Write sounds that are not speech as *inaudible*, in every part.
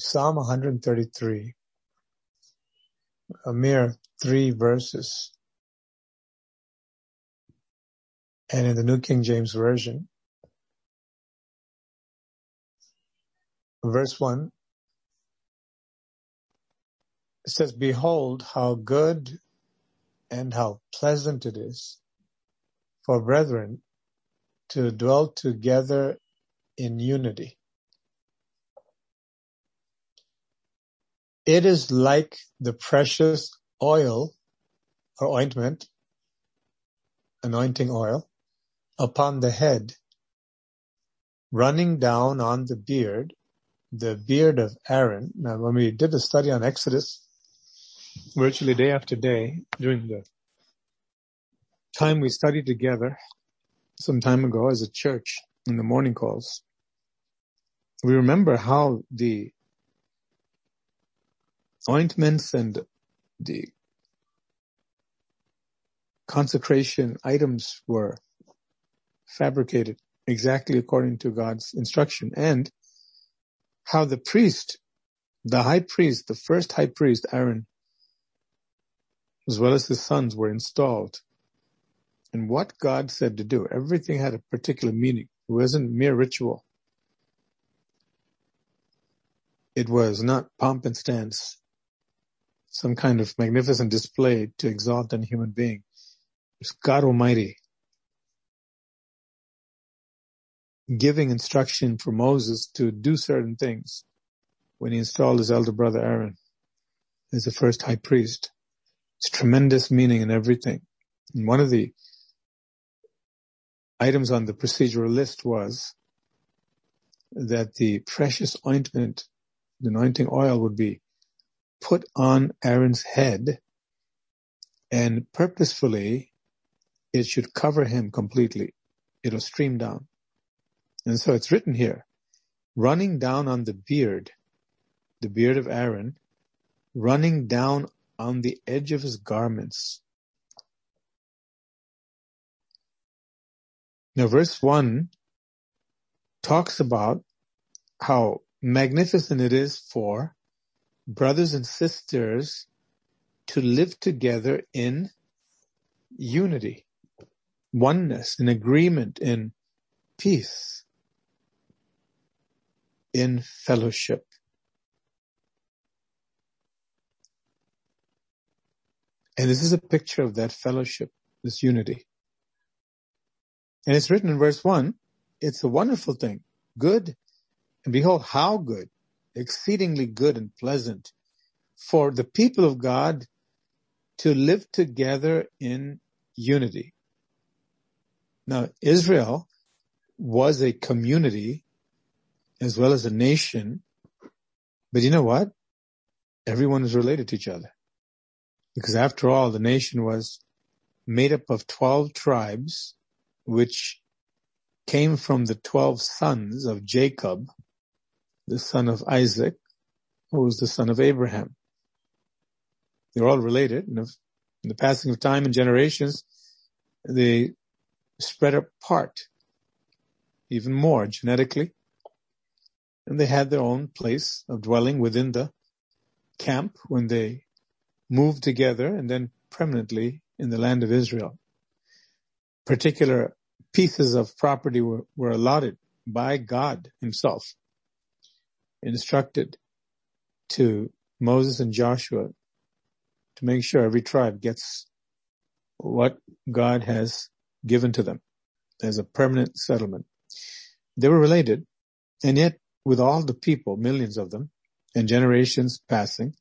Psalm 133, a mere three verses. And in the New King James Version, verse 1, it says, Behold how good and how pleasant it is for brethren to dwell together in unity. It is like the precious oil or ointment, anointing oil, upon the head, running down on the beard, the beard of Aaron. Now, when we did the study on Exodus, virtually day after day, during the time we studied together some time ago as a church in the morning calls, we remember how the ointments and the consecration items were fabricated exactly according to God's instruction and how the priest, the high priest, the first high priest, Aaron, as well as his sons were installed and what God said to do. Everything had a particular meaning. It wasn't mere ritual. It was not pomp and stance, some kind of magnificent display to exalt a human being. It's God Almighty giving instruction for Moses to do certain things when he installed his elder brother Aaron as the first high priest. It's tremendous meaning in everything. And one of the items on the procedural list was that the precious ointment, the anointing oil would be put on Aaron's head and purposefully it should cover him completely. It'll stream down. And so it's written here, running down on the beard, the beard of Aaron, running down on the edge of his garments. Now verse one talks about how magnificent it is for brothers and sisters to live together in unity, oneness, in agreement, in peace in fellowship. And this is a picture of that fellowship, this unity. And it's written in verse one, it's a wonderful thing, good, and behold how good, exceedingly good and pleasant for the people of God to live together in unity. Now Israel was a community as well as a nation. But you know what? Everyone is related to each other. Because after all, the nation was made up of 12 tribes, which came from the 12 sons of Jacob, the son of Isaac, who was the son of Abraham. They're all related. And in the passing of time and generations, they spread apart even more genetically and they had their own place of dwelling within the camp when they moved together and then permanently in the land of Israel. Particular pieces of property were, were allotted by God himself, instructed to Moses and Joshua to make sure every tribe gets what God has given to them as a permanent settlement. They were related, and yet with all the people, millions of them, and generations passing.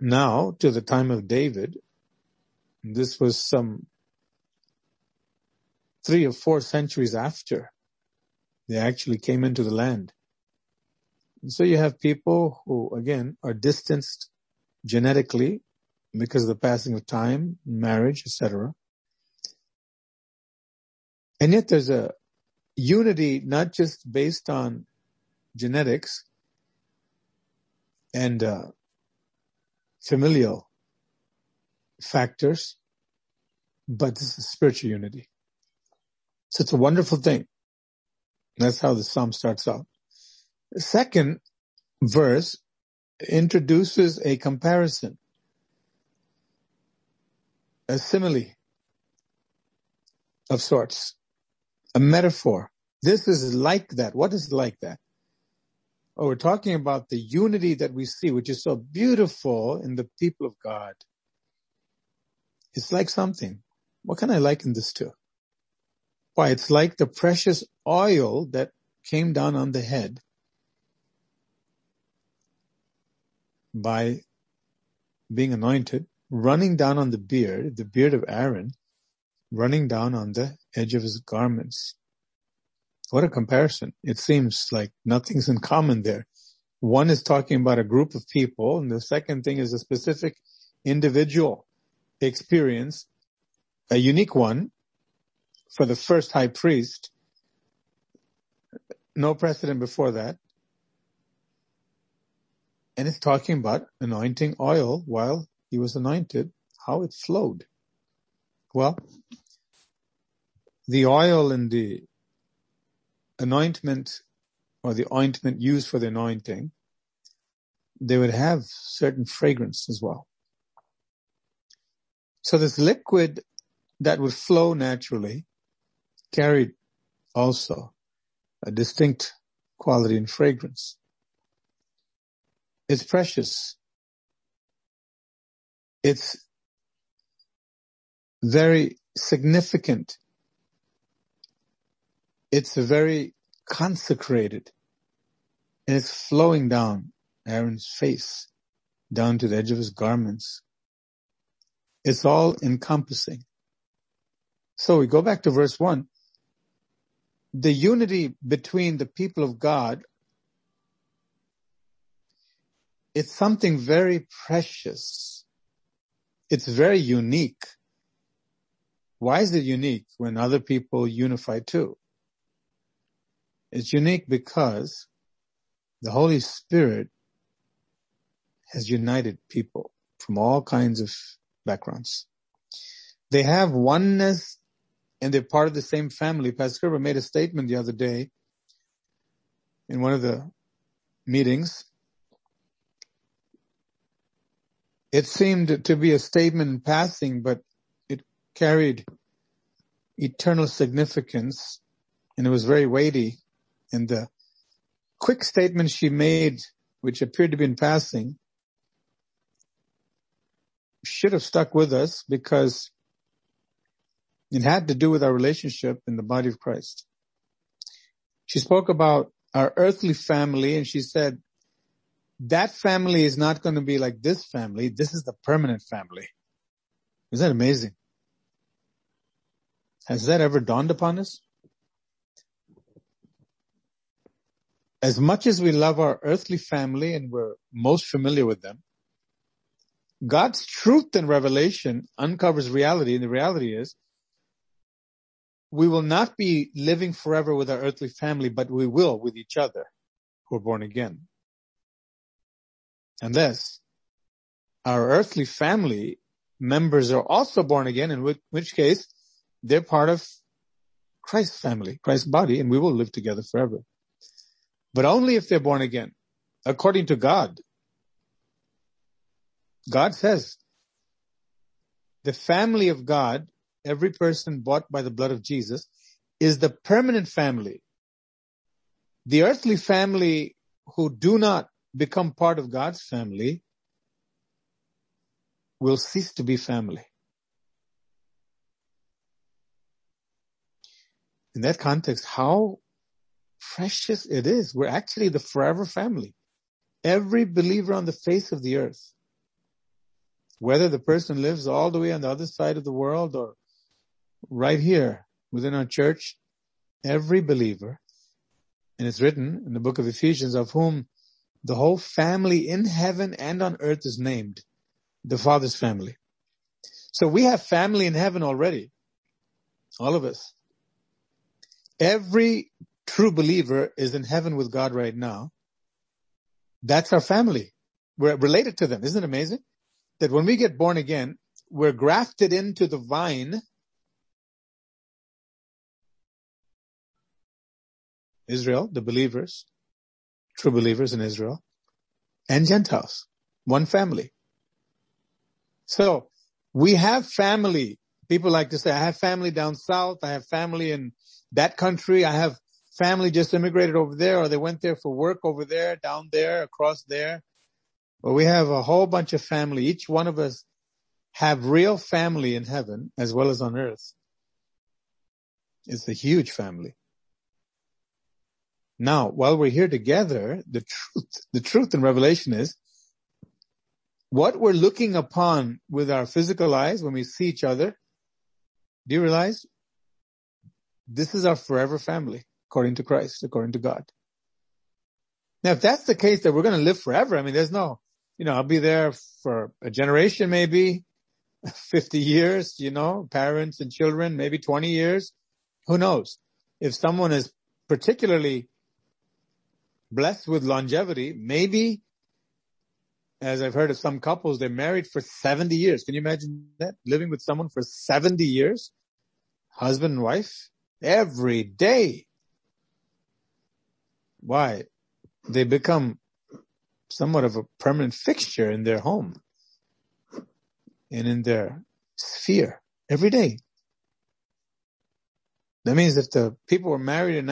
Now, to the time of David, this was some three or four centuries after they actually came into the land. And so you have people who, again, are distanced genetically because of the passing of time, marriage, etc. And yet there's a unity not just based on genetics and uh, familial factors, but this is spiritual unity. So it's a wonderful thing. That's how the psalm starts out. The second verse introduces a comparison, a simile of sorts, a metaphor. This is like that. What is like that? Oh, we're talking about the unity that we see, which is so beautiful in the people of God. It's like something. What can I liken this to? Why, it's like the precious oil that came down on the head by being anointed, running down on the beard, the beard of Aaron, running down on the edge of his garments. What a comparison. It seems like nothing's in common there. One is talking about a group of people and the second thing is a specific individual experience, a unique one for the first high priest. No precedent before that. And it's talking about anointing oil while he was anointed, how it flowed. Well, the oil and the anointment or the ointment used for the anointing, they would have certain fragrance as well. So this liquid that would flow naturally carried also a distinct quality and fragrance. It's precious. It's very significant. It's very consecrated and it's flowing down Aaron's face, down to the edge of his garments. It's all encompassing. So we go back to verse one. The unity between the people of God, it's something very precious. It's very unique. Why is it unique when other people unify too? It's unique because the Holy Spirit has united people from all kinds of backgrounds. They have oneness and they're part of the same family. Pastor made a statement the other day in one of the meetings. It seemed to be a statement in passing, but it carried eternal significance and it was very weighty. And the quick statement she made, which appeared to be in passing, should have stuck with us because it had to do with our relationship in the body of Christ. She spoke about our earthly family and she said, that family is not going to be like this family. This is the permanent family. Is that amazing? Has that ever dawned upon us? As much as we love our earthly family and we're most familiar with them, God's truth and revelation uncovers reality and the reality is we will not be living forever with our earthly family, but we will with each other who are born again. Unless our earthly family members are also born again, in which, which case they're part of Christ's family, Christ's body, and we will live together forever. But only if they're born again, according to God. God says, the family of God, every person bought by the blood of Jesus, is the permanent family. The earthly family who do not become part of God's family will cease to be family. In that context, how precious it is. We're actually the forever family. Every believer on the face of the earth whether the person lives all the way on the other side of the world or right here within our church, every believer, and it's written in the book of Ephesians, of whom the whole family in heaven and on earth is named, the Father's family. So we have family in heaven already. All of us. Every true believer is in heaven with God right now. That's our family. We're related to them. Isn't it amazing? that when we get born again, we're grafted into the vine. Israel, the believers, true believers in Israel and Gentiles. One family. So we have family. People like to say, I have family down south. I have family in that country. I have family just immigrated over there or they went there for work over there, down there, across there. But we have a whole bunch of family. Each one of us have real family in heaven as well as on earth. It's a huge family. Now, while we're here together, the truth, the truth in Revelation is what we're looking upon with our physical eyes when we see each other. Do you realize this is our forever family according to Christ, according to God? Now, if that's the case that we're going to live forever, I mean, there's no, you know, I'll be there for a generation, maybe *laughs* 50 years, you know, parents and children, maybe 20 years. Who knows? If someone is particularly blessed with longevity, maybe, as I've heard of some couples, they're married for 70 years. Can you imagine that? Living with someone for 70 years? Husband and wife? Every day. Why? They become somewhat of a permanent fixture in their home and in their sphere every day. That means if the people were married in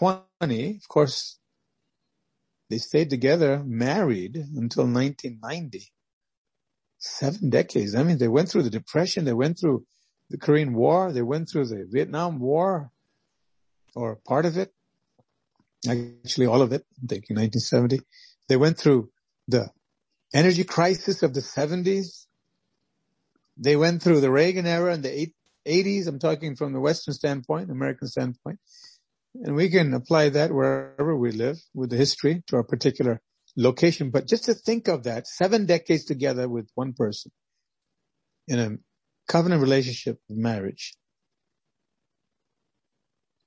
1920, of course, they stayed together married until 1990. Seven decades. I mean, they went through the depression. They went through the Korean War. They went through the Vietnam War or part of it. Actually, all of it. I'm thinking 1970. They went through the energy crisis of the 70s. They went through the Reagan era and the 80s. I'm talking from the Western standpoint, American standpoint. And we can apply that wherever we live with the history to our particular location. But just to think of that, seven decades together with one person in a covenant relationship of marriage.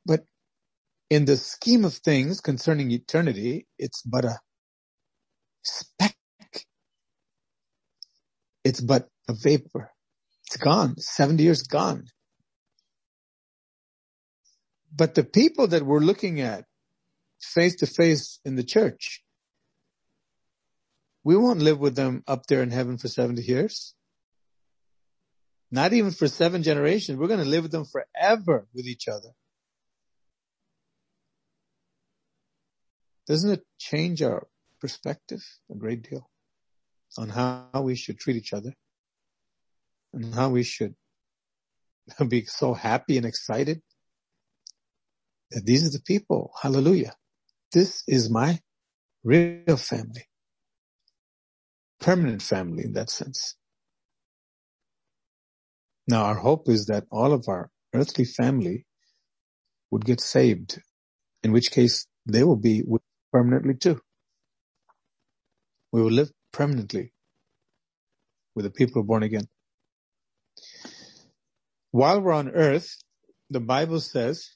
But in the scheme of things concerning eternity, it's but a speck it's but a vapor. It's gone. 70 years gone. But the people that we're looking at face to face in the church, we won't live with them up there in heaven for 70 years. Not even for seven generations. We're going to live with them forever with each other. Doesn't it change our perspective a great deal? on how we should treat each other and how we should be so happy and excited these are the people. Hallelujah. This is my real family. Permanent family in that sense. Now our hope is that all of our earthly family would get saved, in which case they will be with permanently too. We will live permanently with the people born again. While we're on earth, the Bible says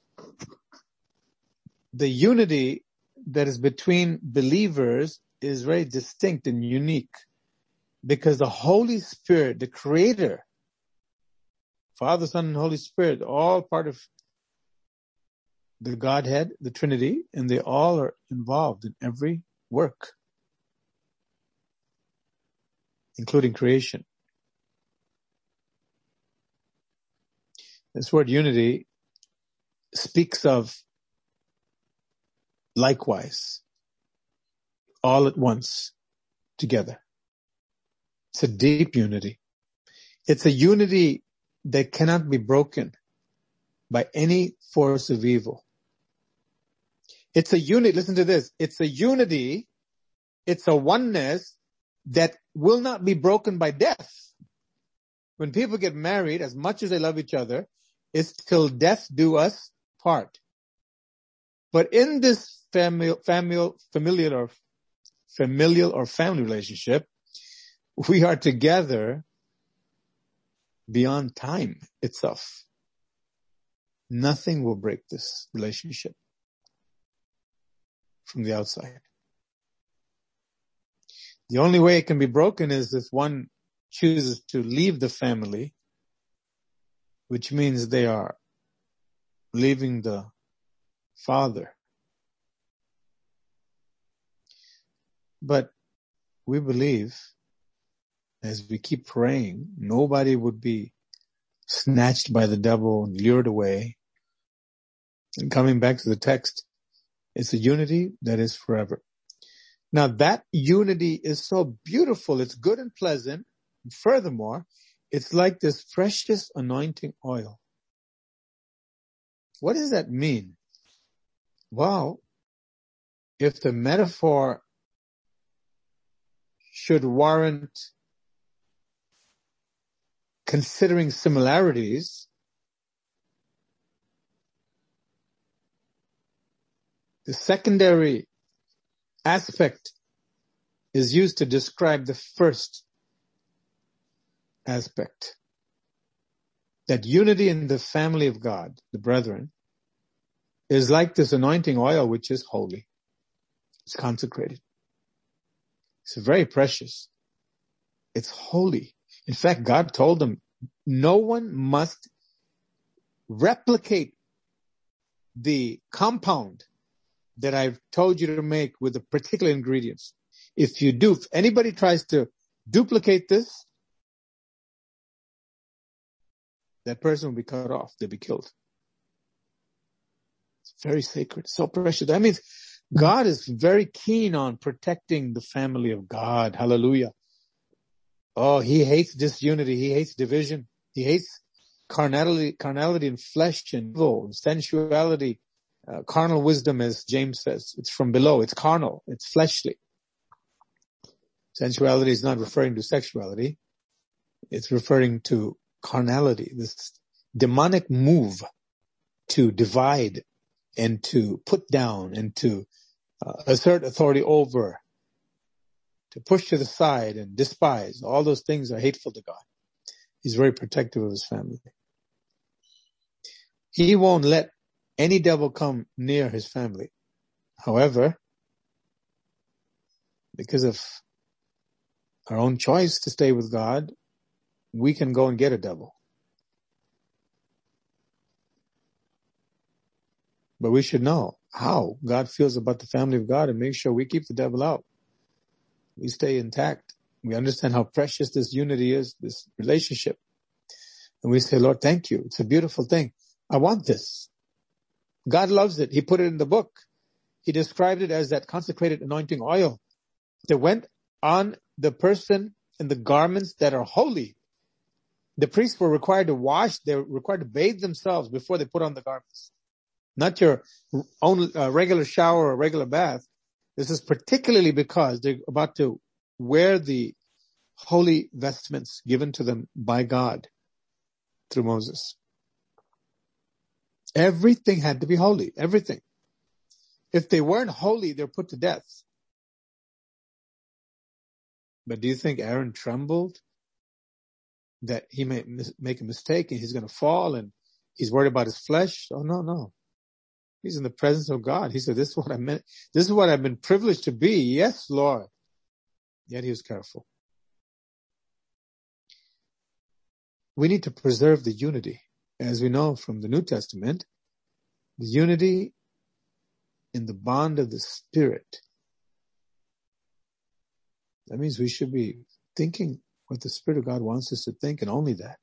the unity that is between believers is very distinct and unique because the Holy Spirit, the creator, Father, Son, and Holy Spirit, all part of the Godhead, the Trinity, and they all are involved in every work including creation. This word unity speaks of likewise, all at once, together. It's a deep unity. It's a unity that cannot be broken by any force of evil. It's a unity, listen to this, it's a unity, it's a oneness that will not be broken by death. When people get married, as much as they love each other, it's till death do us part. But in this familial, familial, familial or familial or family relationship, we are together beyond time itself. Nothing will break this relationship from the outside. The only way it can be broken is if one chooses to leave the family, which means they are leaving the father But we believe as we keep praying, nobody would be snatched by the devil and lured away. And coming back to the text, it's a unity that is forever. Now that unity is so beautiful. It's good and pleasant. Furthermore, it's like this precious anointing oil. What does that mean? Well, if the metaphor should warrant considering similarities, the secondary aspect is used to describe the first aspect. That unity in the family of God, the brethren, is like this anointing oil which is holy. It's consecrated. It's very precious. It's holy. In fact, God told them, no one must replicate the compound that I've told you to make with the particular ingredients. If you do, if anybody tries to duplicate this, that person will be cut off. They'll be killed. Very sacred, so precious. That means God is very keen on protecting the family of God. Hallelujah. Oh, he hates disunity. He hates division. He hates carnality, carnality and flesh and evil and sensuality, uh, carnal wisdom, as James says. It's from below. It's carnal. It's fleshly. Sensuality is not referring to sexuality. It's referring to carnality, this demonic move to divide and to put down and to uh, assert authority over to push to the side and despise. All those things are hateful to God. He's very protective of his family. He won't let any devil come near his family. However, because of our own choice to stay with God, we can go and get a devil. But we should know how God feels about the family of God and make sure we keep the devil out we stay intact. We understand how precious this unity is, this relationship. And we say, Lord, thank you. It's a beautiful thing. I want this. God loves it. He put it in the book. He described it as that consecrated anointing oil that went on the person and the garments that are holy. The priests were required to wash, they were required to bathe themselves before they put on the garments. Not your own uh, regular shower or regular bath. This is particularly because they're about to wear the holy vestments given to them by God through Moses. Everything had to be holy. Everything. If they weren't holy, they're put to death. But do you think Aaron trembled that he may mis- make a mistake and he's going to fall and he's worried about his flesh? Oh no, no. He's in the presence of God. He said, this is what I meant. This is what I've been privileged to be. Yes, Lord. Yet he was careful. We need to preserve the unity. As we know from the New Testament, the unity in the bond of the Spirit. That means we should be thinking what the Spirit of God wants us to think and only that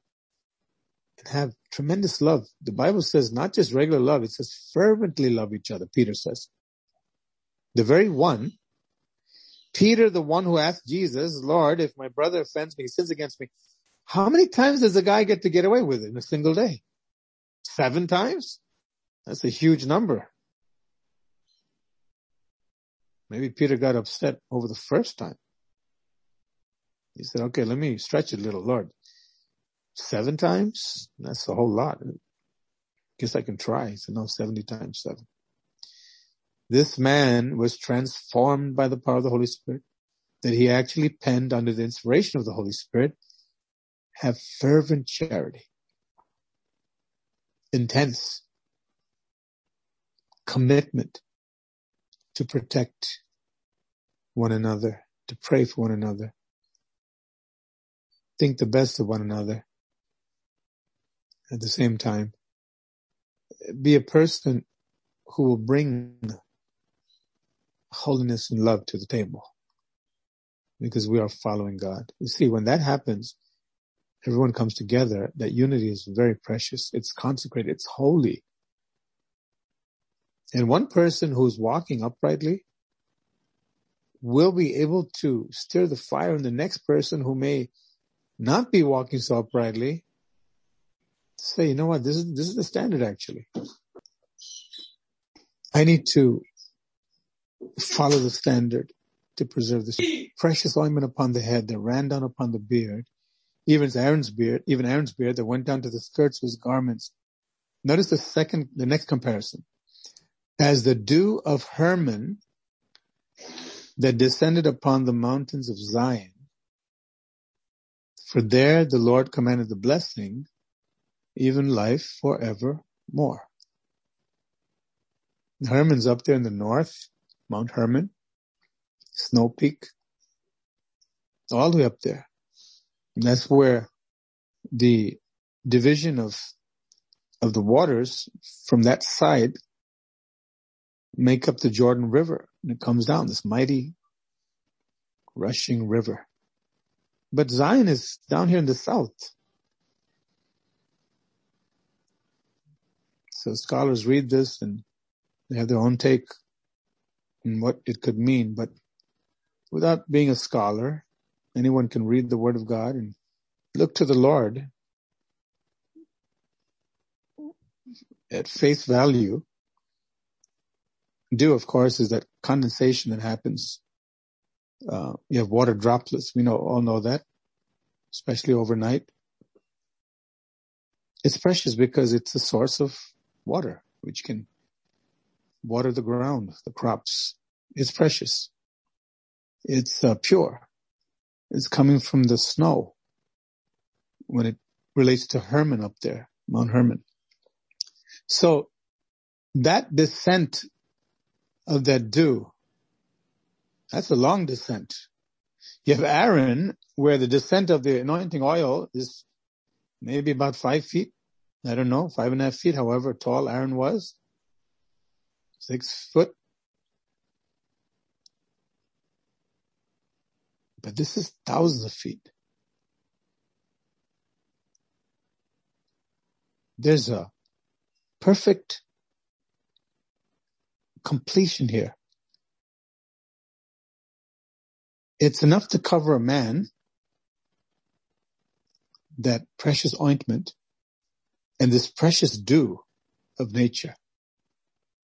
have tremendous love. The Bible says not just regular love, it says fervently love each other, Peter says. The very one, Peter, the one who asked Jesus, Lord, if my brother offends me, he sins against me, how many times does a guy get to get away with it in a single day? Seven times? That's a huge number. Maybe Peter got upset over the first time. He said, okay, let me stretch it a little, Lord seven times? That's a whole lot. Guess I can try. So no, 70 times seven. This man was transformed by the power of the Holy Spirit that he actually penned under the inspiration of the Holy Spirit, have fervent charity, intense commitment to protect one another, to pray for one another, think the best of one another, at the same time. Be a person who will bring holiness and love to the table. because we are following God. You see, when that happens, everyone comes together. That unity is very precious. It's consecrated. It's holy. And one person who's walking uprightly will be able to stir the fire in the next person who may not be walking so uprightly say, you know what, this is, this is the standard actually. I need to follow the standard to preserve this precious ointment upon the head that ran down upon the beard, even Aaron's beard, even Aaron's beard that went down to the skirts of his garments. Notice the second, the next comparison. As the dew of Hermon that descended upon the mountains of Zion. For there the Lord commanded the blessing, even life forevermore. Hermon's up there in the north, Mount Hermon, Snow Peak, all the way up there. And that's where the division of, of the waters from that side make up the Jordan River. And it comes down, this mighty rushing river. But Zion is down here in the south. So scholars read this and they have their own take on what it could mean, but without being a scholar, anyone can read the word of God and look to the Lord at face value do, of course, is that condensation that happens. Uh, you have water droplets. We know all know that, especially overnight. It's precious because it's a source of water, which can water the ground, the crops. It's precious. It's uh, pure. It's coming from the snow when it relates to Hermon up there, Mount Hermon. So that descent of that dew. That's a long descent. You have Aaron, where the descent of the anointing oil is maybe about five feet. I don't know, five and a half feet, however tall Aaron was. Six foot. But this is thousands of feet. There's a perfect completion here. It's enough to cover a man, that precious ointment, and this precious dew of nature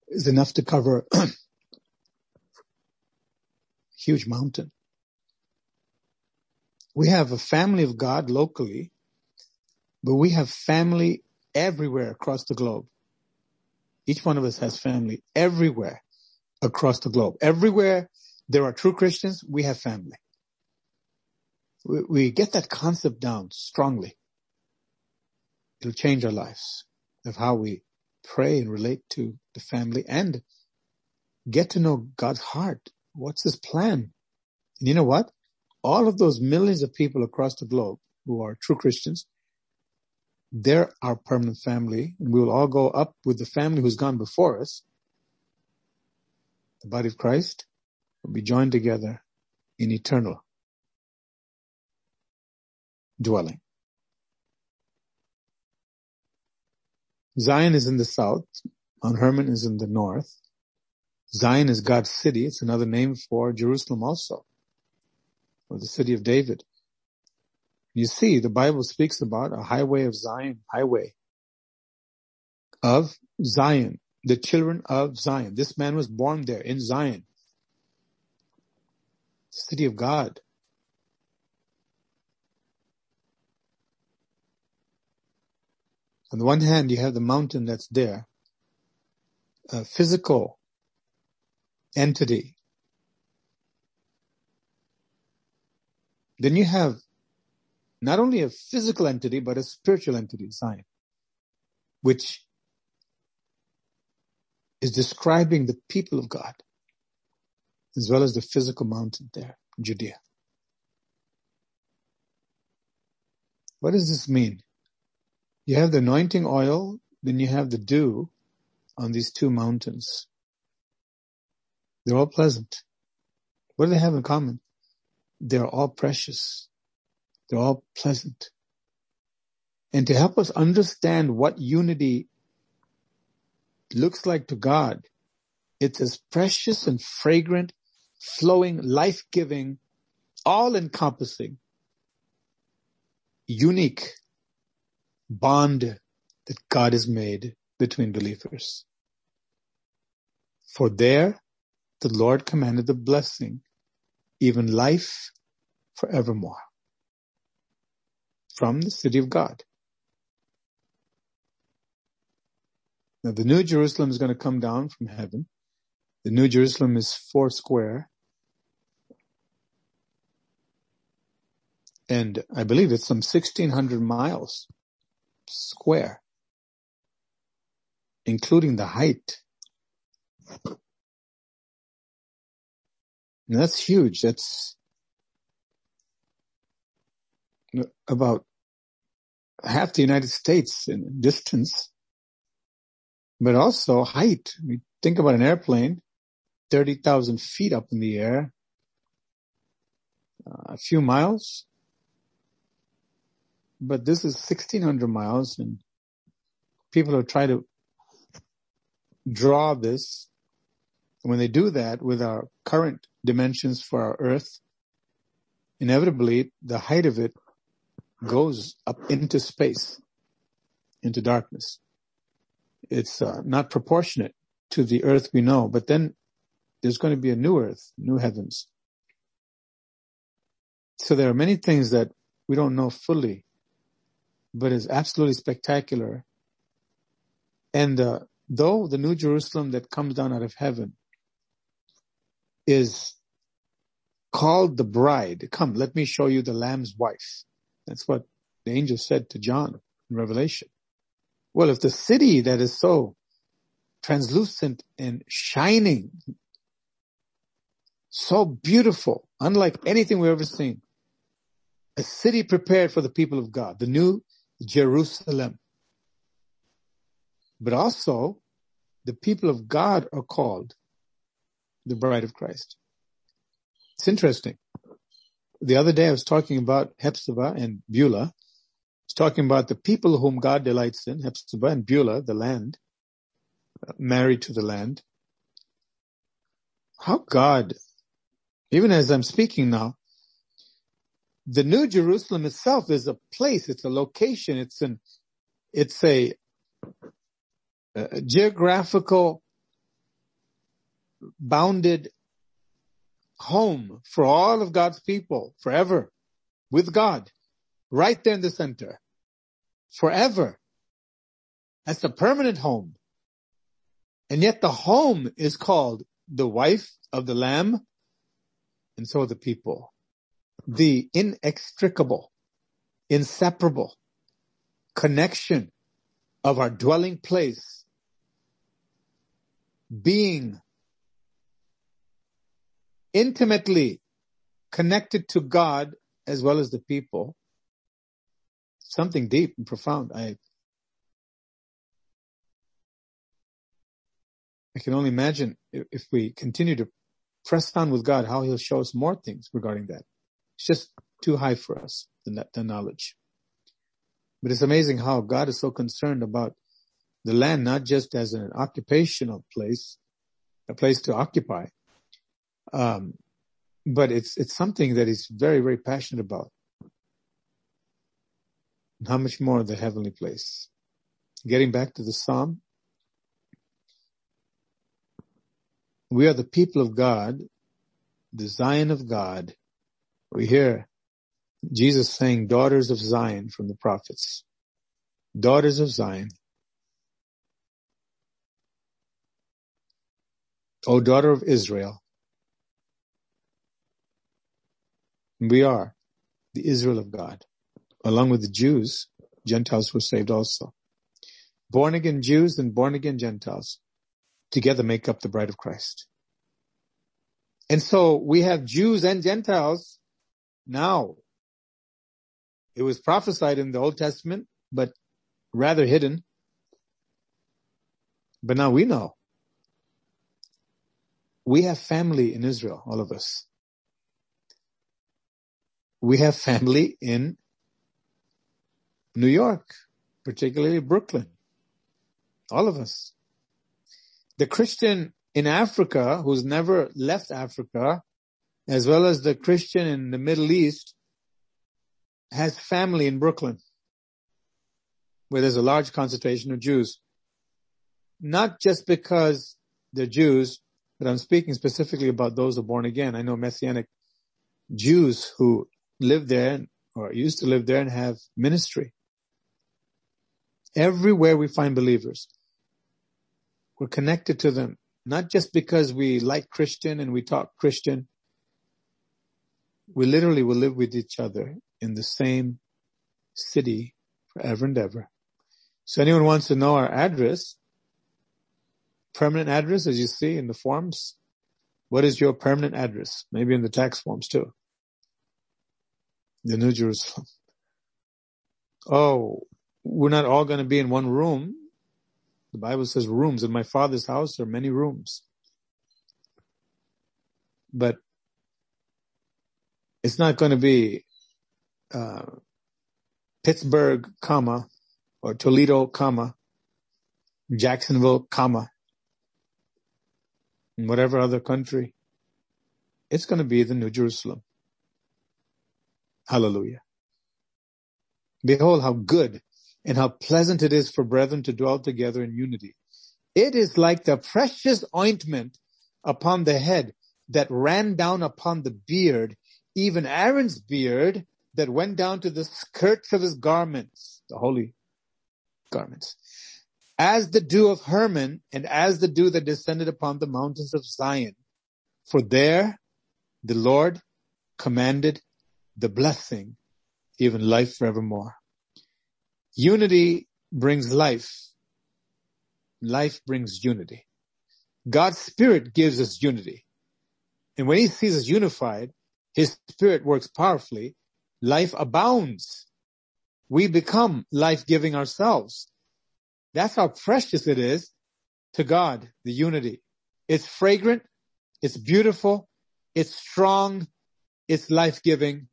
is enough to cover a huge mountain. We have a family of God locally, but we have family everywhere across the globe. Each one of us has family everywhere across the globe. Everywhere there are true Christians, we have family. We, we get that concept down strongly. It'll change our lives of how we pray and relate to the family and get to know God's heart. What's his plan? And you know what? All of those millions of people across the globe who are true Christians, they're our permanent family, and we will all go up with the family who's gone before us. The body of Christ will be joined together in eternal dwelling. Zion is in the south. Mount Hermon is in the north. Zion is God's city. It's another name for Jerusalem also, or the city of David. You see, the Bible speaks about a highway of Zion, highway of Zion, the children of Zion. This man was born there in Zion, the city of God. On the one hand, you have the mountain that's there, a physical entity. Then you have not only a physical entity, but a spiritual entity, Zion, which is describing the people of God, as well as the physical mountain there, Judea. What does this mean? You have the anointing oil, then you have the dew on these two mountains. They're all pleasant. What do they have in common? they're all precious. They're all pleasant. And to help us understand what unity looks like to God, it's as precious and fragrant, flowing, life-giving, all-encompassing, unique bond that God has made between believers. For there the Lord commanded the blessing, even life forevermore from the city of God. Now the new Jerusalem is going to come down from heaven. The new Jerusalem is four square. And I believe it's some 1600 miles square, including the height. And that's huge. That's about half the United States in distance, but also height. Mean, think about an airplane, 30,000 feet up in the air, a few miles, but this is 1600 miles and people are trying to draw this. When they do that with our current dimensions for our earth, inevitably the height of it goes up into space, into darkness. It's uh, not proportionate to the earth we know, but then there's going to be a new earth, new heavens. So there are many things that we don't know fully, but is absolutely spectacular. And uh, though the new Jerusalem that comes down out of heaven is called the bride, come, let me show you the Lamb's wife. That's what the angel said to John in Revelation. Well, if the city that is so translucent and shining, so beautiful, unlike anything we've ever seen, a city prepared for the people of God, the new Jerusalem. But also, the people of God are called the bride of Christ. It's interesting the other day I was talking about Hephzibah and Beulah. I was talking about the people whom God delights in, Hephzibah and Beulah, the land, uh, married to the land. How God, even as I'm speaking now, the New Jerusalem itself is a place, it's a location, it's an, it's a, a geographical bounded home for all of God's people forever with God right there in the center forever. That's a permanent home. And yet the home is called the wife of the lamb and so the people. The inextricable, inseparable connection of our dwelling place being intimately connected to God as well as the people. Something deep and profound. I, I can only imagine if, if we continue to press on with God, how he'll show us more things regarding that. It's just too high for us, the, the knowledge. But it's amazing how God is so concerned about the land, not just as an occupational place, a place to occupy, um, but it's, it's something that he's very, very passionate about. how much more the heavenly place. Getting back to the Psalm. We are the people of God, the Zion of God. We hear Jesus saying, daughters of Zion from the prophets. Daughters of Zion. O daughter of Israel, We are the Israel of God. Along with the Jews, Gentiles were saved also. Born again Jews and born again Gentiles together make up the bride of Christ. And so we have Jews and Gentiles now. It was prophesied in the Old Testament, but rather hidden. But now we know. We have family in Israel, all of us. we have family in New York, particularly Brooklyn. All of us. The Christian in Africa who's never left Africa, as well as the Christian in the Middle East, has family in Brooklyn, where there's a large concentration of Jews. Not just because they're Jews, but I'm speaking specifically about those who are born again. I know Messianic Jews who live there or used to live there and have ministry. Everywhere we find believers, we're connected to them, not just because we like Christian and we talk Christian. We literally will live with each other in the same city forever and ever. So anyone wants to know our address, permanent address, as you see in the forms, what is your permanent address? Maybe in the tax forms too. The New Jerusalem. *laughs* Oh, we're not all going to be in one room. The Bible says rooms. In my father's house there are many rooms. But it's not going to be uh, Pittsburgh, comma, or Toledo, comma, Jacksonville, comma, in whatever other country. It's going to be the New Jerusalem. Hallelujah. Behold how good and how pleasant it is for brethren to dwell together in unity. It is like the precious ointment upon the head that ran down upon the beard, even Aaron's beard that went down to the skirts of his garments, the holy garments, as the dew of Hermon and as the dew that descended upon the mountains of Zion. For there the Lord commanded the blessing, even life forevermore. Unity brings life. Life brings unity. God's spirit gives us unity. And when he sees us unified, his spirit works powerfully life abounds. We become life-giving ourselves. That's how precious it is to God, the unity. It's fragrant. It's beautiful. It's strong. It's life-giving,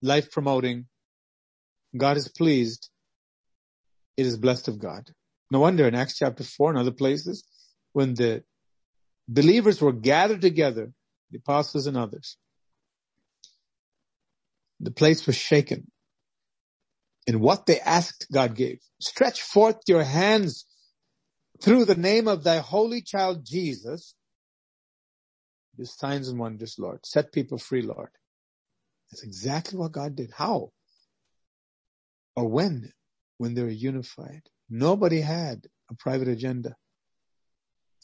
life-promoting. God is pleased. It is blessed of God. No wonder in Acts chapter 4 and other places, when the believers were gathered together, the apostles and others, the place was shaken. And what they asked, God gave. Stretch forth your hands through the name of thy holy child Jesus. Do signs and wonders, Lord. Set people free, Lord. That's exactly what God did. How? Or when? When they were unified. Nobody had a private agenda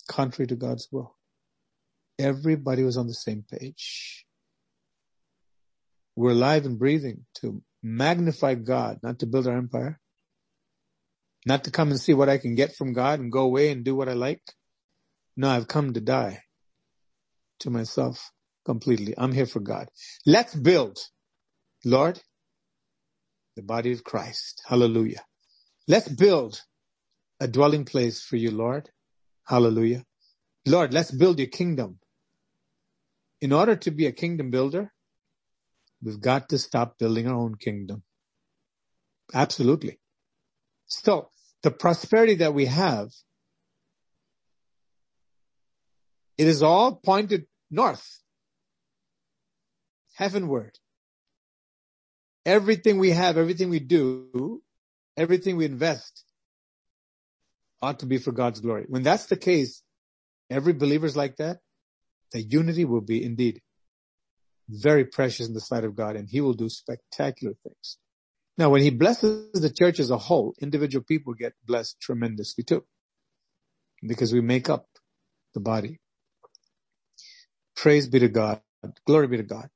contrary to God's will. Everybody was on the same page. We're alive and breathing to magnify God, not to build our empire, not to come and see what I can get from God and go away and do what I like. No, I've come to die to myself completely. I'm here for God. Let's build, Lord, the body of Christ. Hallelujah. Let's build a dwelling place for you, Lord. Hallelujah. Lord, let's build your kingdom. In order to be a kingdom builder, We've got to stop building our own kingdom. Absolutely. So the prosperity that we have, it is all pointed north, heavenward. Everything we have, everything we do, everything we invest ought to be for God's glory. When that's the case, every believer is like that, the unity will be indeed very precious in the sight of God and he will do spectacular things. Now, when he blesses the church as a whole, individual people get blessed tremendously too, because we make up the body. Praise be to God. Glory be to God.